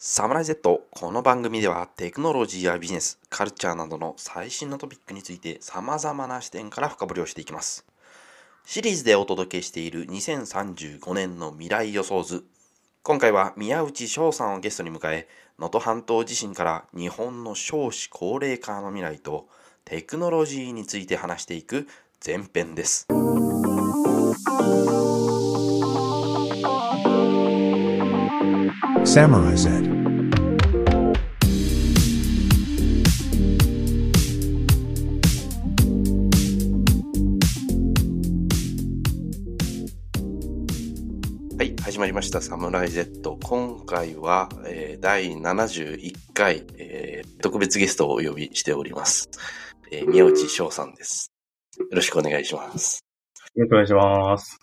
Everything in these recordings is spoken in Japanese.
サムライ Z この番組ではテクノロジーやビジネス、カルチャーなどの最新のトピックについて様々な視点から深掘りをしていきます。シリーズでお届けしている2035年の未来予想図。今回は宮内翔さんをゲストに迎え、能登半島地震から日本の少子高齢化の未来とテクノロジーについて話していく前編です。Samurai Z. はい、始まりました。サムライ Z。今回は、えー、第71回、えー、特別ゲストをお呼びしております。えー、宮内翔さんです。よろしくお願いします。よろしくお願いします。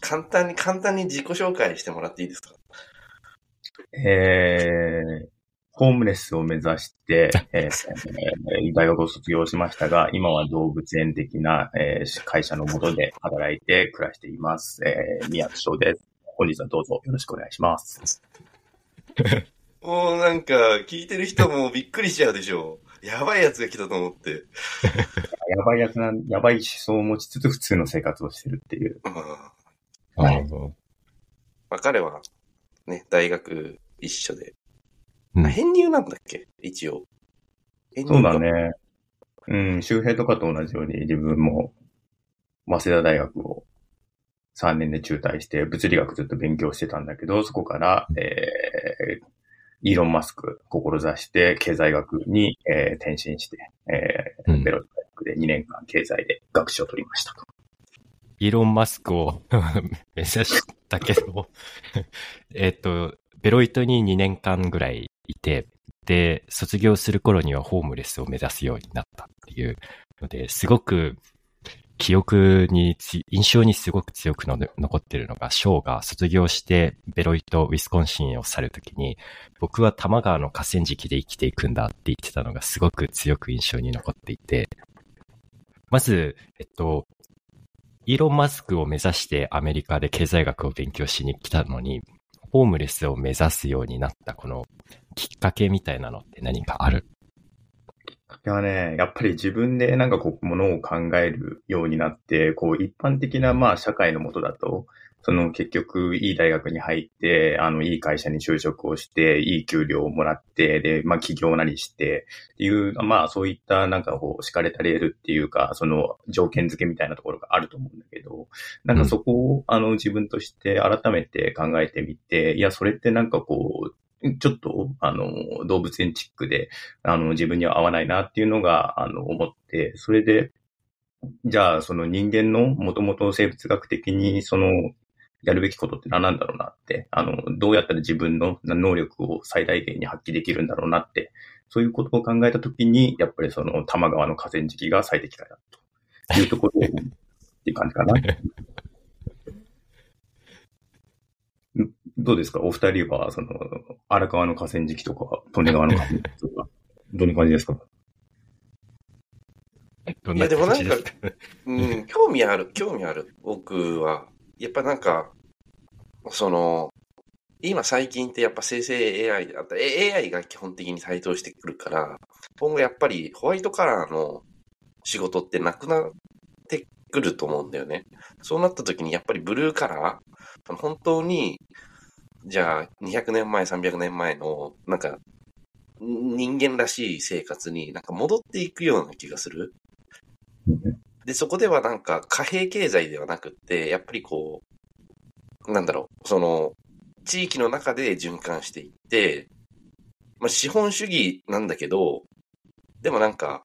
簡単に、簡単に自己紹介してもらっていいですか？えー、ホームレスを目指して、えー、大学を卒業しましたが、今は動物園的な、えー、会社のもとで働いて暮らしています。えー、宮津翔です。本日はどうぞよろしくお願いします。もうなんか、聞いてる人もびっくりしちゃうでしょう。やばいやつが来たと思って。やばいやつなん、やばい思想を持ちつつ普通の生活をしてるっていう。はい。まあ、彼はね、大学一緒で。うん、編入なんだっけ？一応。そうだね。うん、周平とかと同じように自分も、早稲田大学を3年で中退して物理学ずっと勉強してたんだけど、そこから、えー、イーロン・マスク志して経済学に、えー、転身して、えー、ベロ大学で2年間経済で学士を取りましたと。イーロン・マスクを 目指したけど えっと、ベロイトに2年間ぐらいいて、で、卒業する頃にはホームレスを目指すようになったっていうので、すごく記憶に、印象にすごく強くの残ってるのが、ショーが卒業してベロイト、ウィスコンシンを去るときに、僕は多摩川の河川敷で生きていくんだって言ってたのがすごく強く印象に残っていて、まず、えっと、イーロン・マスクを目指してアメリカで経済学を勉強しに来たのに、ホームレスを目指すようになったこのきっかけみたいなのって何かある？きっかけはね、やっぱり自分でなんかこう、ものを考えるようになって、こう、一般的なまあ社会のもとだと、その結局いい大学に入って、あのいい会社に就職をして、いい給料をもらって、で、まあ起業なりして、っていう、まあそういったなんかこう敷かれたレールっていうか、その条件付けみたいなところがあると思うんだけど、なんかそこを、あの自分として改めて考えてみて、いや、それってなんかこう、ちょっと、あの、動物園チックで、あの、自分には合わないなっていうのが、あの、思って、それで、じゃあ、その人間のもともと生物学的に、その、やるべきことって何なんだろうなって、あの、どうやったら自分の能力を最大限に発揮できるんだろうなって、そういうことを考えたときに、やっぱりその多摩川の河川敷が最適解だというところ っていう感じかな。どうですか？お二人は、その、荒川の河川敷とか、利根川の河川敷と か、どんな感じですか？いや、でもなんか、うん、興味ある、興味ある。僕は、やっぱなんか、その、今最近ってやっぱ生成 AI だった AI が基本的に台頭してくるから、今後やっぱりホワイトカラーの仕事ってなくなってくると思うんだよね。そうなった時にやっぱりブルーカラー、本当に、じゃあ200年前、300年前のなんか人間らしい生活になんか戻っていくような気がする。で、そこではなんか貨幣経済ではなくって、やっぱりこう、なんだろう、その、地域の中で循環していって、まあ、資本主義なんだけど、でもなんか、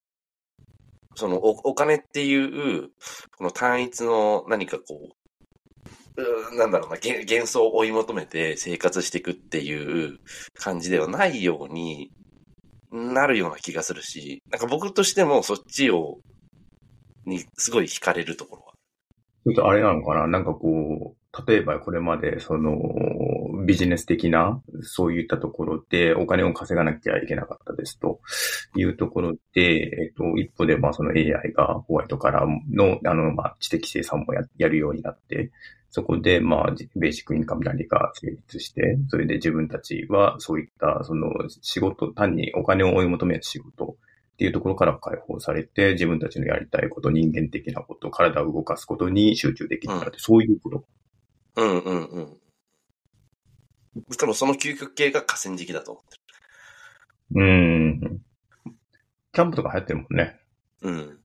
そのお、お金っていう、この単一の何かこう、うなんだろうな、幻想を追い求めて生活していくっていう感じではないようになるような気がするし、なんか僕としてもそっちをにすごい惹かれるところは。ちょっとあれなのかな？なんかこう、例えばこれまでそのビジネス的なそういったところでお金を稼がなきゃいけなかったですというところで、えっと、一歩でまあその AI がホワイトカラーのあのまあ知的生産もややるようになって、そこで、まあ、ベーシックインカムなりが成立して、それで自分たちはそういった、その仕事、単にお金を追い求める仕事っていうところから解放されて、自分たちのやりたいこと、人間的なこと、体を動かすことに集中できるからって、うん、そういうこと。うんうんうん。多分その究極系が河川敷だと思ってる。うん。キャンプとか流行ってるもんね。うん。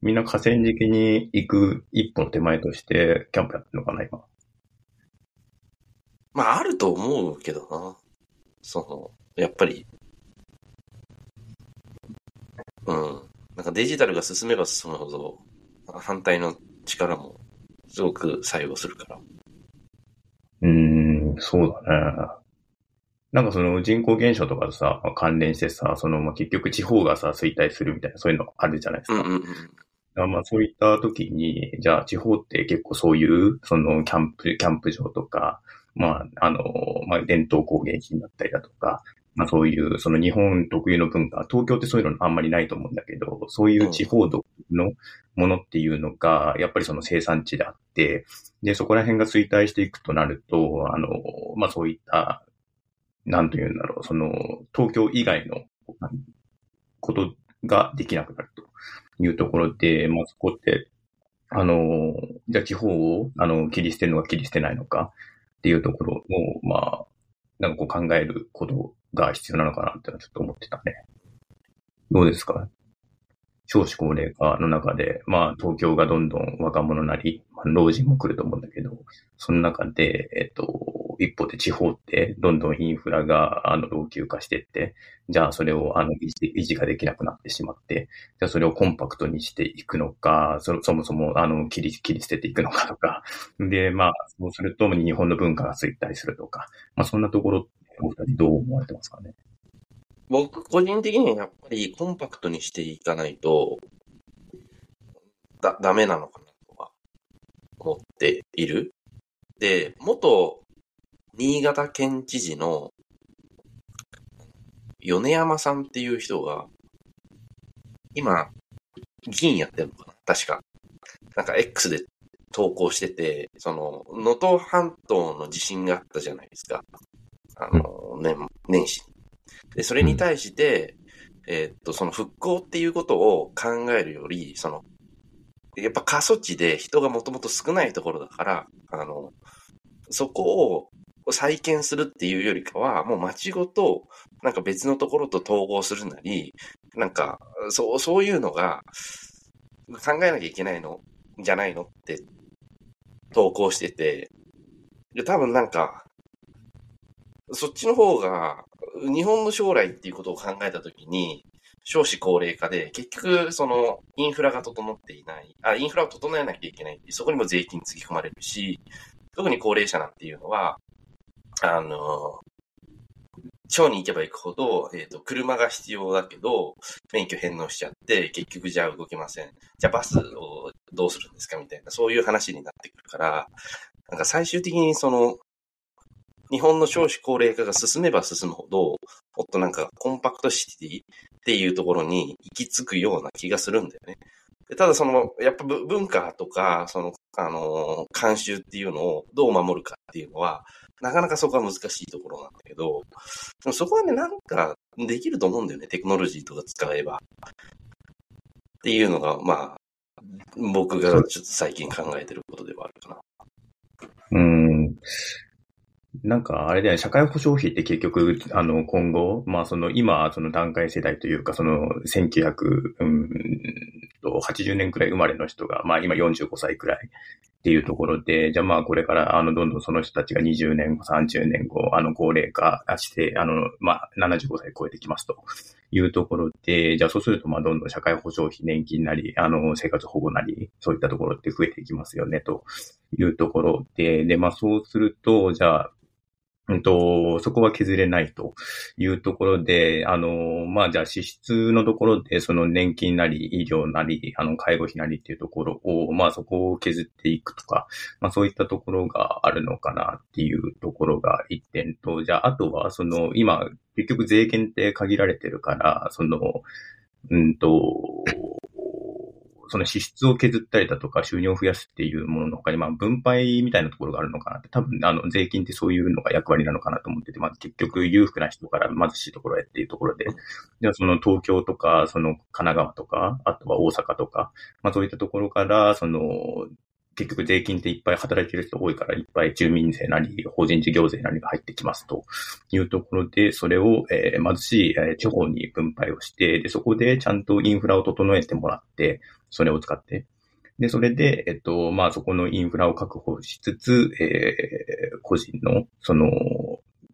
みんな河川敷に行く一歩の手前として、キャンプやってるのかな、今。まあ、あると思うけどな。その、やっぱり、うん。なんかデジタルが進めば進むほど、反対の力もすごく作用するから。うーん、そうだね。なんかその人口減少とかとさ、関連してさ、その、まあ、結局地方がさ、衰退するみたいな、そういうのあるじゃないですか。うんうんうんまあそういった時に、じゃあ地方って結構そういう、そのキャンプ、キャンプ場とか、まあ、あの、まあ伝統工芸品だったりだとか、まあそういう、その日本特有の文化、東京ってそういうのあんまりないと思うんだけど、そういう地方のものっていうのが、やっぱりその生産地であって、で、そこら辺が衰退していくとなると、あの、まあそういった、なんというんだろう、その、東京以外のことができなくなると。いうところで、まあ、そこって、あの、じゃあ地方を、あの、切り捨てるのか切り捨てないのかっていうところを、まあ、なんかこう考えることが必要なのかなってのはちょっと思ってたね。どうですか？少子高齢化の中で、まあ、東京がどんどん若者なり、まあ、老人も来ると思うんだけど、その中で、えっと、一方で地方ってどんどんインフラが、あの、老朽化していって、じゃあそれを、あの、維持維持ができなくなってしまって、じゃあそれをコンパクトにしていくのか、そそもそも、あの、切り、切り捨てていくのかとか、で、まあ、そうすると日本の文化が衰退するとか、まあ、そんなところ、お二人どう思われてますかね僕、個人的にはやっぱりコンパクトにしていかないと、だ、ダメなのかなとは思っている。で、元新潟県知事の米山さんっていう人が、今、議員やってるのかな確か。なんか X で投稿してて、その、能登半島の地震があったじゃないですか。あの、年、年始に。で、それに対して、うん、えー、っと、その復興っていうことを考えるより、その、やっぱ過疎地で人がもともと少ないところだから、あの、そこを再建するっていうよりかは、もう街ごと、なんか別のところと統合するなり、なんか、そう、そういうのが、考えなきゃいけないの？じゃないの？って投稿してて、で、多分なんか、そっちの方が、日本の将来っていうことを考えたときに、少子高齢化で、結局、その、インフラが整っていない、あ、インフラを整えなきゃいけないそこにも税金つぎ込まれるし、特に高齢者なんていうのは、あの、町に行けば行くほど、えっ、ー、と、車が必要だけど、免許返納しちゃって、結局じゃあ動けません。じゃあバスをどうするんですかみたいな、そういう話になってくるから、なんか最終的にその、日本の少子高齢化が進めば進むほど、もっとなんかコンパクトシティっていうところに行き着くような気がするんだよね。でただその、やっぱ文化とか、その、あの、慣習っていうのをどう守るかっていうのは、なかなかそこは難しいところなんだけど、そこはね、なんかできると思うんだよね。テクノロジーとか使えば。っていうのが、まあ、僕がちょっと最近考えてることではあるかな。うん。なんか、あれだよね、社会保障費って結局、あの、今後、まあ、その、今、その段階世代というか、その、1900、うんと、80年くらい生まれの人が、まあ、今45歳くらいっていうところで、じゃあまあ、これから、あの、どんどんその人たちが20年後、30年後、あの、高齢化して、あの、まあ、75歳超えてきますというところで、じゃあそうすると、まあ、どんどん社会保障費、年金なり、あの、生活保護なり、そういったところって増えていきますよね、というところで、で、まあ、そうすると、じゃあ、うんと、そこは削れないというところで、あの、まあ、じゃあ支出のところで、その年金なり、医療なり、あの、介護費なりっていうところを、まあ、そこを削っていくとか、まあ、そういったところがあるのかなっていうところが一点と、じゃあ、あとは、その、今、結局税金って限られてるから、その、うんと、その支出を削ったりだとか収入を増やすっていうものの他に、まあ分配みたいなところがあるのかなって、多分あの税金ってそういうのが役割なのかなと思ってて、まあ結局裕福な人から貧しいところへっていうところで、じゃあその東京とか、その神奈川とか、あとは大阪とか、まあそういったところから、その結局税金っていっぱい働いてる人多いから、いっぱい住民税なり、法人事業税なりが入ってきますというところで、それを、えー、貧しい、え、地方に分配をして、で、そこでちゃんとインフラを整えてもらって、それを使って、で、それで、えっと、まあ、そこのインフラを確保しつつ、えー、個人の、その、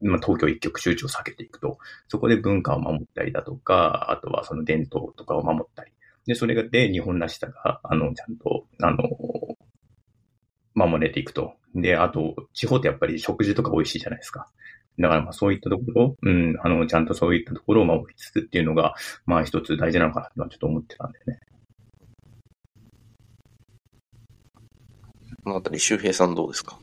まあ、東京一極集中を避けていくと、そこで文化を守ったりだとか、あとはその伝統とかを守ったり、で、それがで日本らしさが、あの、ちゃんと、あの、守れていくと。で、あと、地方ってやっぱり食事とか美味しいじゃないですか。だからまあそういったところ、うん、あの、ちゃんとそういったところを守りつつっていうのが、まあ一つ大事なのかなとはちょっと思ってたんだよね。このあたり、周平さんどうですか？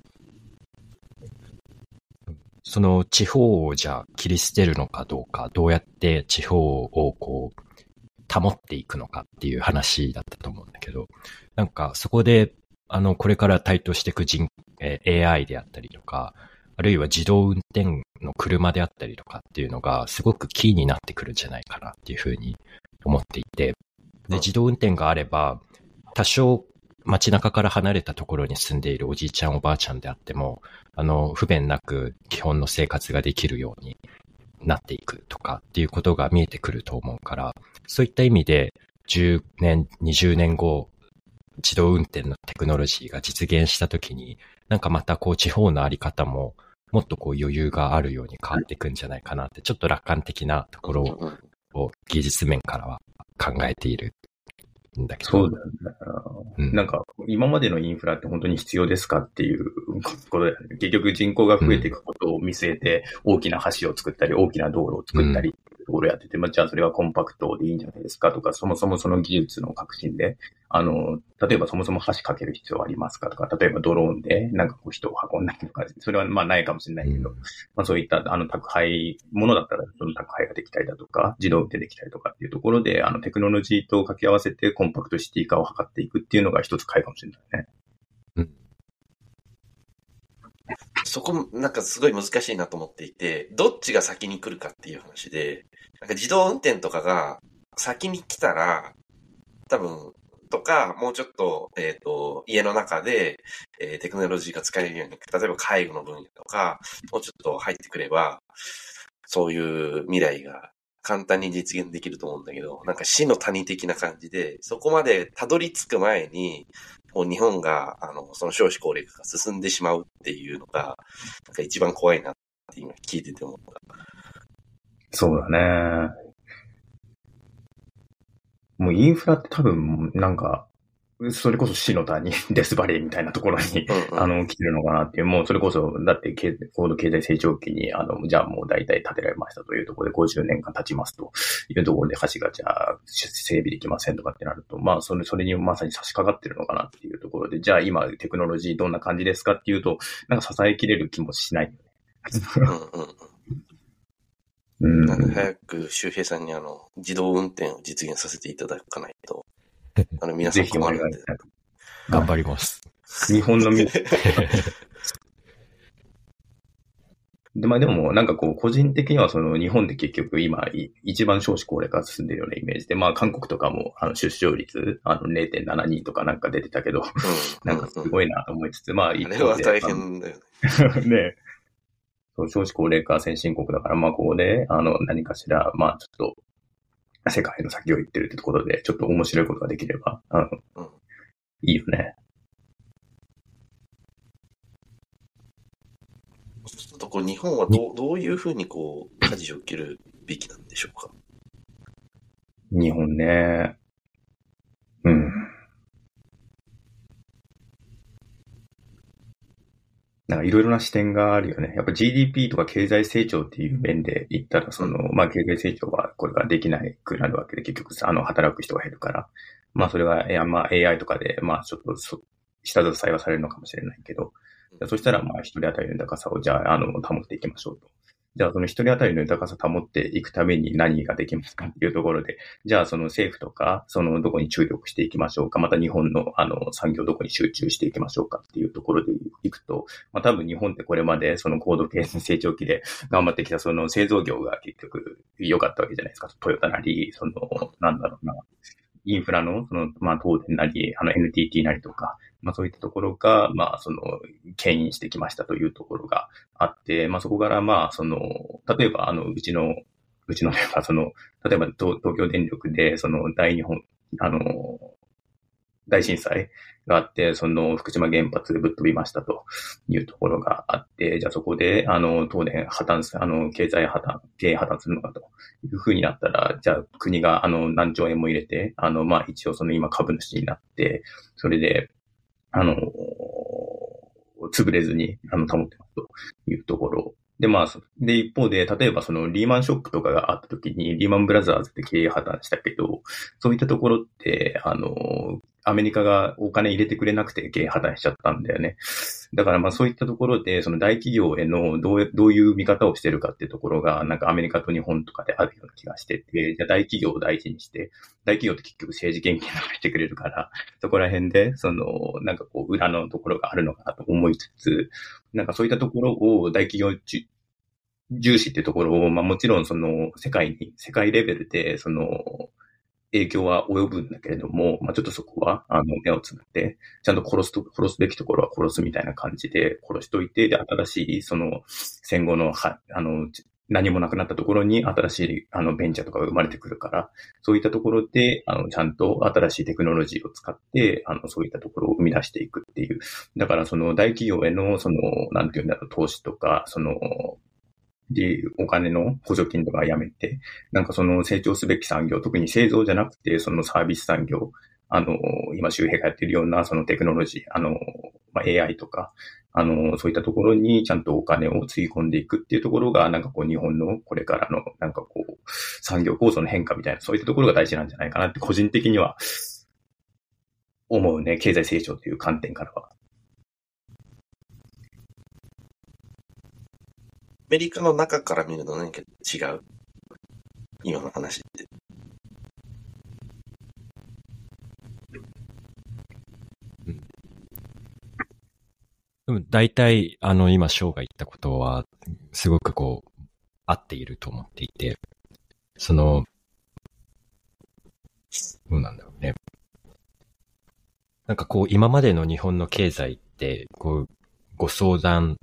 その地方をじゃあ切り捨てるのかどうか、どうやって地方をこう、保っていくのかっていう話だったと思うんだけど、なんかそこであの、これから台頭していく人、えー、AI であったりとか、あるいは自動運転の車であったりとかっていうのがすごくキーになってくるんじゃないかなっていうふうに思っていて、で、自動運転があれば、多少街中から離れたところに住んでいるおじいちゃんおばあちゃんであっても、あの、不便なく基本の生活ができるようになっていくとかっていうことが見えてくると思うから、そういった意味で10年、20年後、自動運転のテクノロジーが実現したときに、なんかまたこう地方のあり方ももっとこう余裕があるように変わっていくんじゃないかなって、ちょっと楽観的なところを技術面からは考えているんだけど。そうだよね。うん、なんか、今までのインフラって本当に必要ですかっていうことだよね。結局人口が増えていくことを見据えて、大きな橋を作ったり、大きな道路を作ったりところやってて、まあ、じゃあそれはコンパクトでいいんじゃないですかとか、そもそもその技術の革新で、あの、例えばそもそも橋かける必要ありますかとか、例えばドローンでなんかこう人を運んだりとか、それはまあないかもしれないけど、まあそういったあの宅配、ものだったらその宅配ができたりだとか、自動運転できたりとかっていうところで、あのテクノロジーと掛け合わせてコンパクトシティ化を図っていくっていうのが一つ回かもしれないね。うん。そこ、なんかすごい難しいなと思っていて、どっちが先に来るかっていう話で、なんか自動運転とかが先に来たら、多分、とか、もうちょっと、えっ、ー、と、家の中で、えー、テクノロジーが使えるように、例えば介護の分野とか、もうちょっと入ってくれば、そういう未来が簡単に実現できると思うんだけど、なんか死の谷的な感じで、そこまでたどり着く前に、もう日本が、あの、その少子高齢化が進んでしまうっていうのが、なんか一番怖いなって今聞いてて思った。そうだね。もうインフラって多分、なんか、それこそ死の谷、デスバレーみたいなところに、うんうん、あの、来てるのかなっていう、もうそれこそ、だって、高度経済成長期に、あの、じゃあもう大体建てられましたというところで50年間経ちますというところで橋がじゃあ整備できませんとかってなると、まあ、それ、それにまさに差し掛かってるのかなっていうところで、じゃあ今テクノロジーどんな感じですかっていうと、なんか支えきれる気もしないよね。うんうんうん。なんで早く周平さんにあの、自動運転を実現させていただかないと、あの、皆さん困るんで。頑張ります。日本のみ、で、まあでも、なんかこう、個人的にはその日本で結局今、一番少子高齢化進んでるようなイメージで、まあ韓国とかも、あの、出生率、あの、0.72とかなんか出てたけど、うん、なんかすごいなと思いつつ、まあ一方で。あれは大変だよね。ね少子高齢化先進国だから、まあ、ここで、あの、何かしら、まあ、ちょっと、世界の先を行ってるってところで、ちょっと面白いことができれば、あの、うん、いいよね。ちょっとこう日本はどどういうふうにこう、舵を切るべきなんでしょうか？日本ね。なんかいろいろな視点があるよね。やっぱ GDP とか経済成長っていう面で言ったら、その、まあ経済成長はこれからできないくなるわけで、結局あの、働く人が減るから。まあそれは、いや、まあ AI とかで、まあちょっとそ、下支えはされるのかもしれないけど、そしたらまあ一人当たりの高さをじゃあ、あの、保っていきましょうと。じゃあその一人当たりの豊かさ保っていくために何ができますかっていうところで、じゃあその政府とか、そのどこに注力していきましょうか、また日本のあの産業どこに集中していきましょうかっていうところでいくと、まあ多分日本ってこれまでその高度経済成長期で 頑張ってきたその製造業が結局良かったわけじゃないですか。トヨタなり、その、なんだろうな、インフラの、その、まあ、東電なり、あの、NTT なりとか、まあ、そういったところが、まあ、その、牽引してきましたというところがあって、まあ、そこから、まあ、その、例えば、あの、うちの、うちのメンバー、その、例えば東、京電力で、その、大日本、あの、大震災があって、その福島原発ぶっ飛びましたというところがあって、じゃあそこで、あの、東電破綻する、あの、経済破綻、経営破綻するのかというふうになったら、じゃあ国が、あの、何兆円も入れて、あの、まあ、一応その今株主になって、それで、あの、潰れずに、あの、保ってますというところ。で、まあ、で、一方で、例えばそのリーマンショックとかがあった時に、リーマンブラザーズって経営破綻したけど、そういったところって、あの、アメリカがお金入れてくれなくて経営破綻しちゃったんだよね。だからまあそういったところで、その大企業へのどうどういう見方をしてるかっていうところが、なんかアメリカと日本とかであるような気がしてて、じゃ大企業を大事にして、大企業って結局政治献金とかしてくれるから、そこら辺で、その、なんかこう裏のところがあるのかなと思いつつ、なんかそういったところを大企業重視っていうところを、まあもちろんその世界に、世界レベルで、その、影響は及ぶんだけれども、まあ、ちょっとそこは、あの、目をつぶって、ちゃんと殺すと、殺すべきところは殺すみたいな感じで殺しといて、で、新しい、その、戦後の、は、あの、何もなくなったところに新しい、あの、ベンチャーとかが生まれてくるから、そういったところで、あの、ちゃんと新しいテクノロジーを使って、あの、そういったところを生み出していくっていう。だから、その、大企業への、その、なんていうんだろう、投資とか、その、で、お金の補助金とかやめて、なんかその成長すべき産業、特に製造じゃなくて、そのサービス産業、あの、今周平がやってるようなそのテクノロジー、あの、まあ、AI とか、あの、そういったところにちゃんとお金をつぎ込んでいくっていうところが、なんかこう日本のこれからの、なんかこう、産業構造の変化みたいな、そういったところが大事なんじゃないかなって個人的には思うね、経済成長という観点からは。メリカの中から見ると何か違う？今の話って。でも大体、あの、今、ショーが言ったことは、すごくこう、合っていると思っていて、その、どうなんだろうね。なんかこう、今までの日本の経済って、こう、ご相談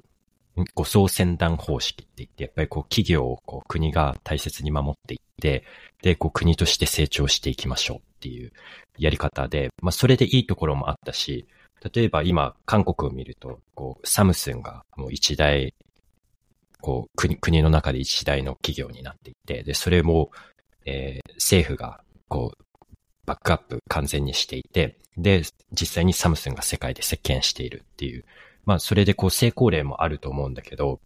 ご総船団方式って言って、やっぱりこう企業をこう国が大切に守っていって、で、こう国として成長していきましょうっていうやり方で、まあそれでいいところもあったし、例えば今韓国を見ると、こうサムスンがもう一大、こう国、国の中で一大の企業になっていて、で、それも、えー、政府がこうバックアップ完全にしていて、で、実際にサムスンが世界で席巻しているっていう、まあ、それでこう成功例もあると思うんだけど、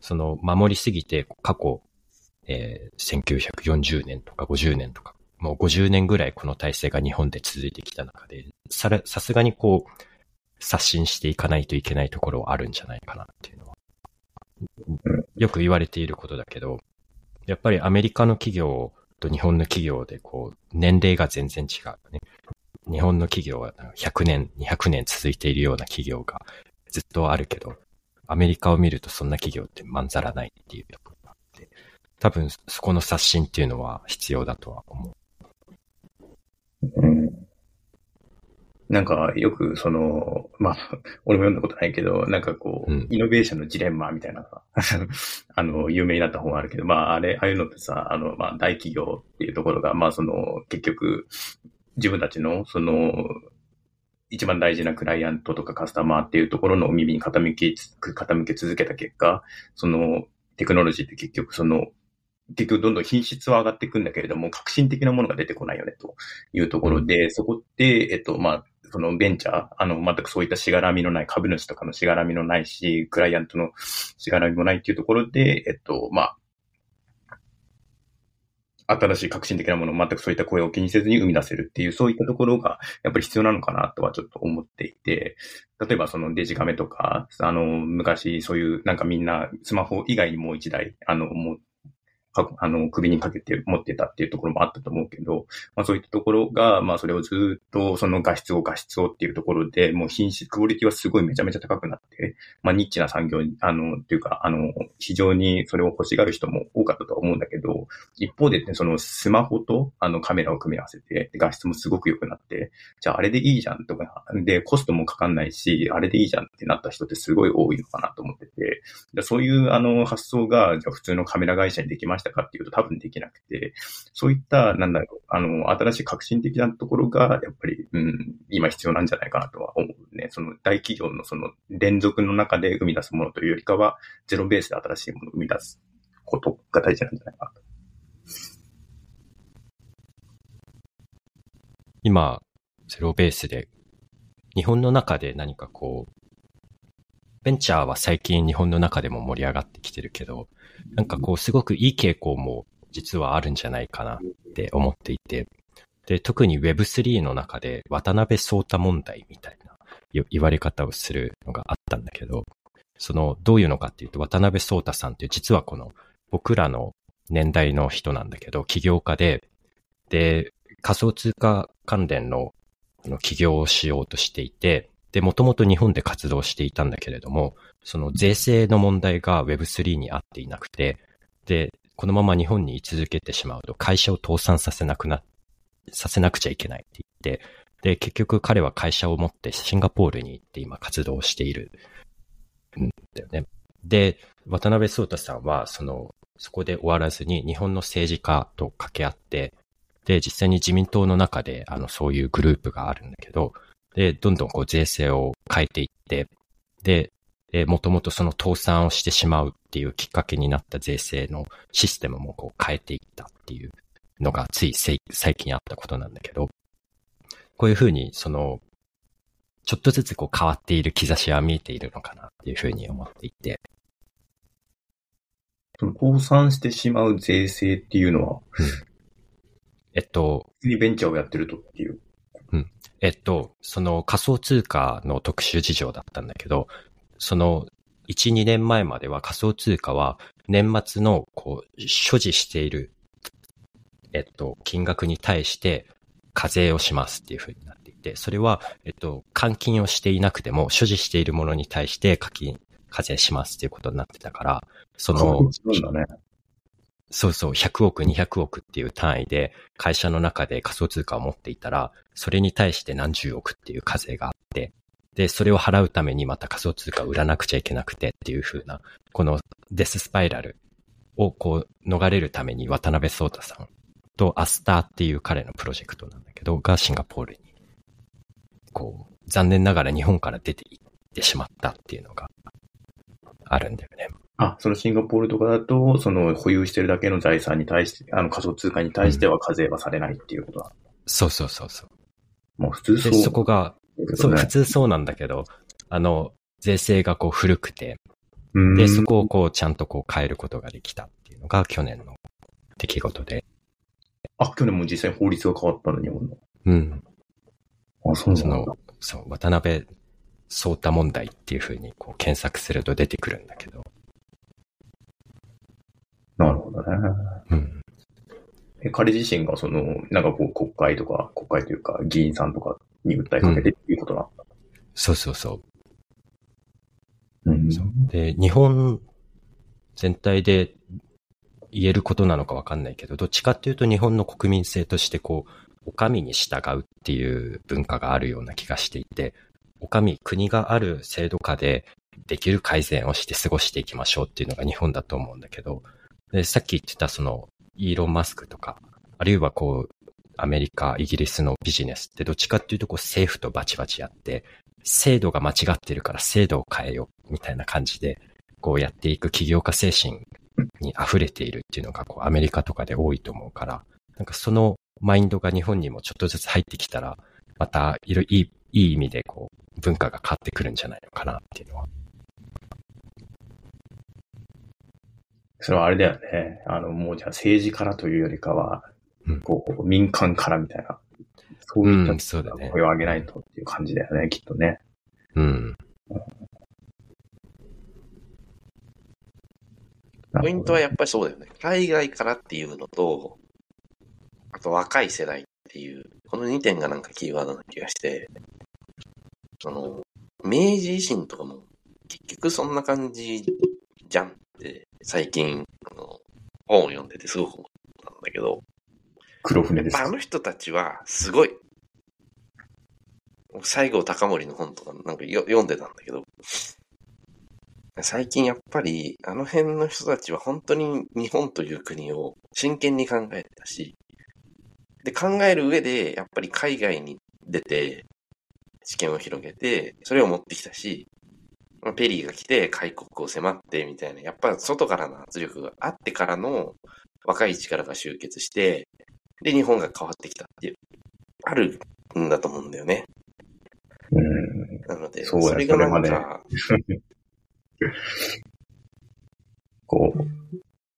その守りすぎて過去、えー、1940年とか50年とか、もう50年ぐらいこの体制が日本で続いてきた中で、さらさすがにこう、刷新していかないといけないところはあるんじゃないかなっていうのは、よく言われていることだけど、やっぱりアメリカの企業と日本の企業でこう、年齢が全然違うね。日本の企業は100年、200年続いているような企業が、ずっとあるけど、アメリカを見るとそんな企業ってまんざらないっていうところがあって、多分そこの刷新っていうのは必要だとは思う。うん、なんか、よく、その、まあ、俺も読んだことないけど、なんかこう、うん、イノベーションのジレンマみたいなさ、あの、有名になった本あるけど、まあ、あれ、ああいうのってさ、あの、まあ、大企業っていうところが、まあ、その、結局、自分たちの、その、一番大事なクライアントとかカスタマーっていうところの耳に傾き、傾け続けた結果、そのテクノロジーって結局その、結局どんどん品質は上がっていくんだけれども、革新的なものが出てこないよねというところで、そこって、えっと、まあ、そのベンチャー、あの、全くそういったしがらみのない、株主とかのしがらみのないし、クライアントのしがらみもないっていうところで、えっと、まあ、新しい革新的なものを全くそういった声を気にせずに生み出せるっていう、そういったところがやっぱり必要なのかなとはちょっと思っていて、例えばそのデジカメとか、あの、昔そういうなんかみんなスマホ以外にもう一台、あの、あの、首にかけて持ってたっていうところもあったと思うけど、まあそういったところが、まあそれをずっとその画質を画質をっていうところで、もう品質、クオリティはすごいめちゃめちゃ高くなって、まあニッチな産業に、あの、っていうか、あの、非常にそれを欲しがる人も多かったと思うんだけど、一方で、ね、そのスマホとあのカメラを組み合わせて、画質もすごく良くなって、じゃああれでいいじゃんとか、で、コストもかかんないし、あれでいいじゃんってなった人ってすごい多いのかなと思ってて、そういうあの発想が、じゃあ普通のカメラ会社にできましたたかっていうと多分できなくて、そういった、なんだろう、あの、新しい革新的なところが、やっぱり、うん、今必要なんじゃないかなとは思うね。その大企業のその連続の中で生み出すものというよりかは、ゼロベースで新しいものを生み出すことが大事なんじゃないかなと。今、ゼロベースで、日本の中で何かこう、ベンチャーは最近日本の中でも盛り上がってきてるけど、なんかこうすごくいい傾向も実はあるんじゃないかなって思っていて、で、特に Web3 の中で渡辺聡太問題みたいな言われ方をするのがあったんだけど、その、どういうのかっていうと、渡辺聡太さんって実はこの僕らの年代の人なんだけど、起業家で、で、仮想通貨関連の起業をしようとしていて、で、もともと日本で活動していたんだけれども、その税制の問題が Web3 に合っていなくて、で、このまま日本に居続けてしまうと会社を倒産させなくな、させなくちゃいけないって言って、で、結局彼は会社を持ってシンガポールに行って今活動しているんだよね。で、渡辺聡太さんは、その、そこで終わらずに日本の政治家と掛け合って、で、実際に自民党の中で、あの、そういうグループがあるんだけど、で、どんどんこう税制を変えていって、で、で、もともとその倒産をしてしまうっていうきっかけになった税制のシステムもこう変えていったっていうのがつい最近あったことなんだけど、こういうふうにその、ちょっとずつこう変わっている兆しは見えているのかなっていうふうに思っていて。その倒産してしまう税制っていうのは、えっと、にベンチャーをやってるとっていう。えっと、その仮想通貨の特殊事情だったんだけど、その1、2年前までは仮想通貨は年末のこう所持している、えっと、金額に対して課税をしますっていうふうになっていて、それは、えっと、換金をしていなくても所持しているものに対して課金、課税しますっていうことになってたから、その、そうだね。そうそう、100億、200億っていう単位で会社の中で仮想通貨を持っていたら、それに対して何十億っていう課税があって、で、それを払うためにまた仮想通貨を売らなくちゃいけなくてっていう風な、このデススパイラルをこう逃れるために渡辺聡太さんとアスターっていう彼のプロジェクトなんだけど、がシンガポールに、こう、残念ながら日本から出て行ってしまったっていうのがあるんだよね。あ、そのシンガポールとかだと、その保有してるだけの財産に対して、あの仮想通貨に対しては課税はされないっていうことだ。うん、そうそうそうそう。もう普通そう。で、そこが、そう、普通そうなんだけど、あの、税制がこう古くて、で、そこをこうちゃんとこう変えることができたっていうのが去年の出来事で。あ、去年も実際法律が変わったの、日本の。うん。あ、そうその、そう、渡辺聡太問題っていうふうにこう検索すると出てくるんだけど。なるほどね。うん。え、彼自身がその、なんかこう国会とか、国会というか議員さんとかに訴えかけてっていうことなんだ、うん、そうそうそう。うん、で、日本全体で言えることなのかわかんないけど、どっちかっていうと日本の国民性としてこう、お上に従うっていう文化があるような気がしていて、お上、国がある制度下でできる改善をして過ごしていきましょうっていうのが日本だと思うんだけど、でさっき言ってたその、イーロン・マスクとか、あるいはこう、アメリカ、イギリスのビジネスってどっちかっていうとこう政府とバチバチやって、制度が間違ってるから制度を変えようみたいな感じで、こうやっていく起業家精神に溢れているっていうのがこうアメリカとかで多いと思うから、なんかそのマインドが日本にもちょっとずつ入ってきたら、またいろいい、いい意味でこう文化が変わってくるんじゃないのかなっていうのは。それはあれだよね。あの、もうじゃあ政治からというよりかは、うんこう、民間からみたいな。そういったうんそうだね声を上げないとっていう感じだよね、きっとね。うん。ポイントはやっぱりそうだよね。海外からっていうのと、あと若い世代っていう、この2点がなんかキーワードな気がして、その、明治維新とかも結局そんな感じじゃんって、最近、あの、本を読んでてすごく思ったんだけど、黒船ですまあ、あ。の人たちはすごい。西郷隆盛の本とかなんかよ読んでたんだけど、最近やっぱりあの辺の人たちは本当に日本という国を真剣に考えてたし、で考える上でやっぱり海外に出て知見を広げて、それを持ってきたし、まあペリーが来て開国を迫ってみたいな、やっぱ外からの圧力があってからの若い力が集結して、で、日本が変わってきたっていう、あるんだと思うんだよね。うん。なので、それがなんか、こう、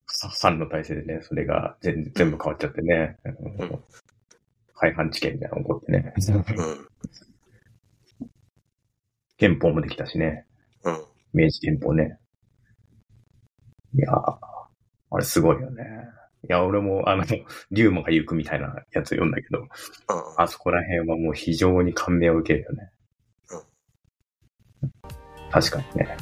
さ三の体制でね、それが全全部変わっちゃってね。うん廃藩置県みたいなの起こってね。うん、憲法もできたしね。うん。明治憲法ね。いやー、あれすごいよね。いや、俺も、あの、竜馬が行くみたいなやつ読んだけど、うんあそこら辺はもう非常に感銘を受けるよね。確かにね。